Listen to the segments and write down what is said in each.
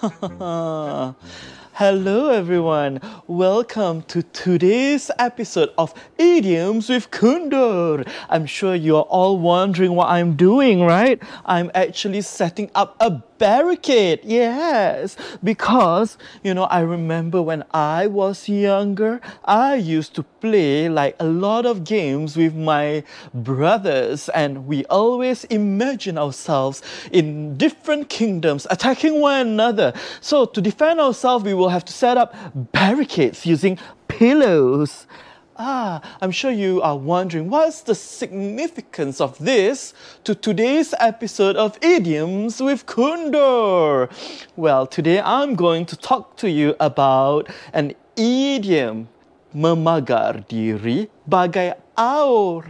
Hello, everyone. Welcome to today's episode of Idioms with Kundur. I'm sure you're all wondering what I'm doing, right? I'm actually setting up a barricade. Yes, because you know, I remember when I was younger, I used to play like a lot of games with my brothers, and we always imagine ourselves in different kingdoms attacking one another. So, to defend ourselves, we will have to set up barricades using pillows. Ah, I'm sure you are wondering what's the significance of this to today's episode of Idioms with Kundur. Well, today I'm going to talk to you about an idiom memagar diri bagai aur.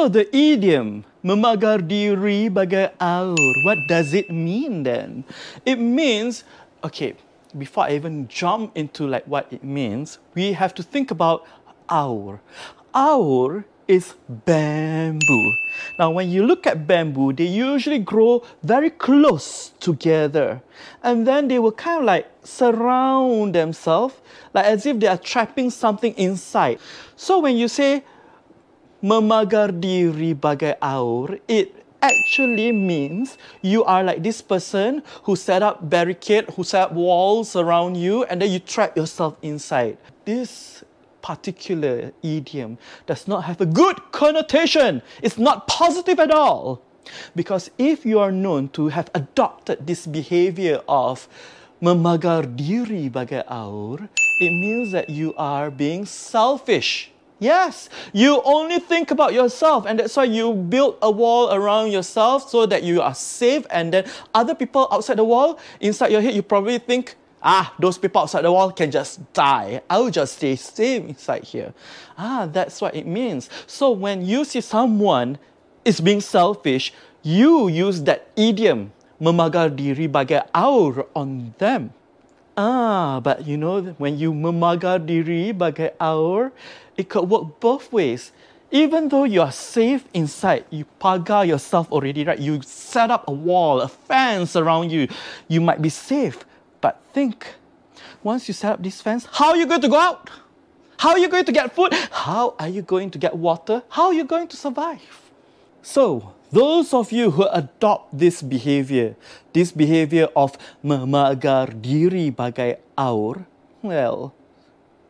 So the idiom memagar diri bagai aur, what does it mean then? It means, okay, before I even jump into like what it means, we have to think about aur. Aur is bamboo. Now, when you look at bamboo, they usually grow very close together. And then they will kind of like surround themselves, like as if they are trapping something inside. So when you say memagar diri bagai aur, it actually means you are like this person who set up barricade, who set up walls around you, and then you trap yourself inside. This particular idiom does not have a good connotation. It's not positive at all. Because if you are known to have adopted this behavior of memagar diri bagai aur, it means that you are being selfish. Yes, you only think about yourself, and that's why you build a wall around yourself so that you are safe. And then other people outside the wall, inside your head, you probably think, ah, those people outside the wall can just die. I'll just stay safe inside here. Ah, that's what it means. So when you see someone is being selfish, you use that idiom, memagar diri bagai aur on them. Ah, but you know, when you memagar diri bagai aur, it could work both ways. Even though you are safe inside, you pagar yourself already, right? You set up a wall, a fence around you. You might be safe, but think, once you set up this fence, how are you going to go out? How are you going to get food? How are you going to get water? How are you going to survive? So, those of you who adopt this behavior, this behavior of memagar diri bagai aur, well,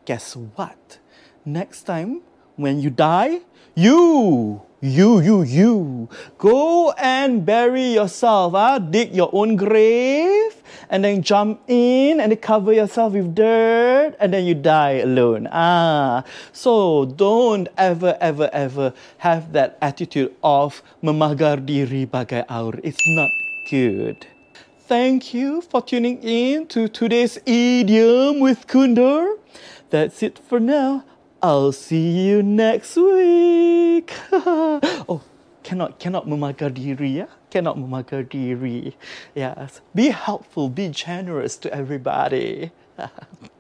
guess what? Next time when you die, you, you, you, you, go and bury yourself. Ah, dig your own grave and then jump in and then cover yourself with dirt and then you die alone. Ah, so don't ever, ever, ever have that attitude of memagar diri bagai aur. It's not good. Thank you for tuning in to today's idiom with Kundur. That's it for now. I'll see you next week. oh, cannot cannot memagar diri ya. Cannot memagar diri. Yes. Be helpful, be generous to everybody.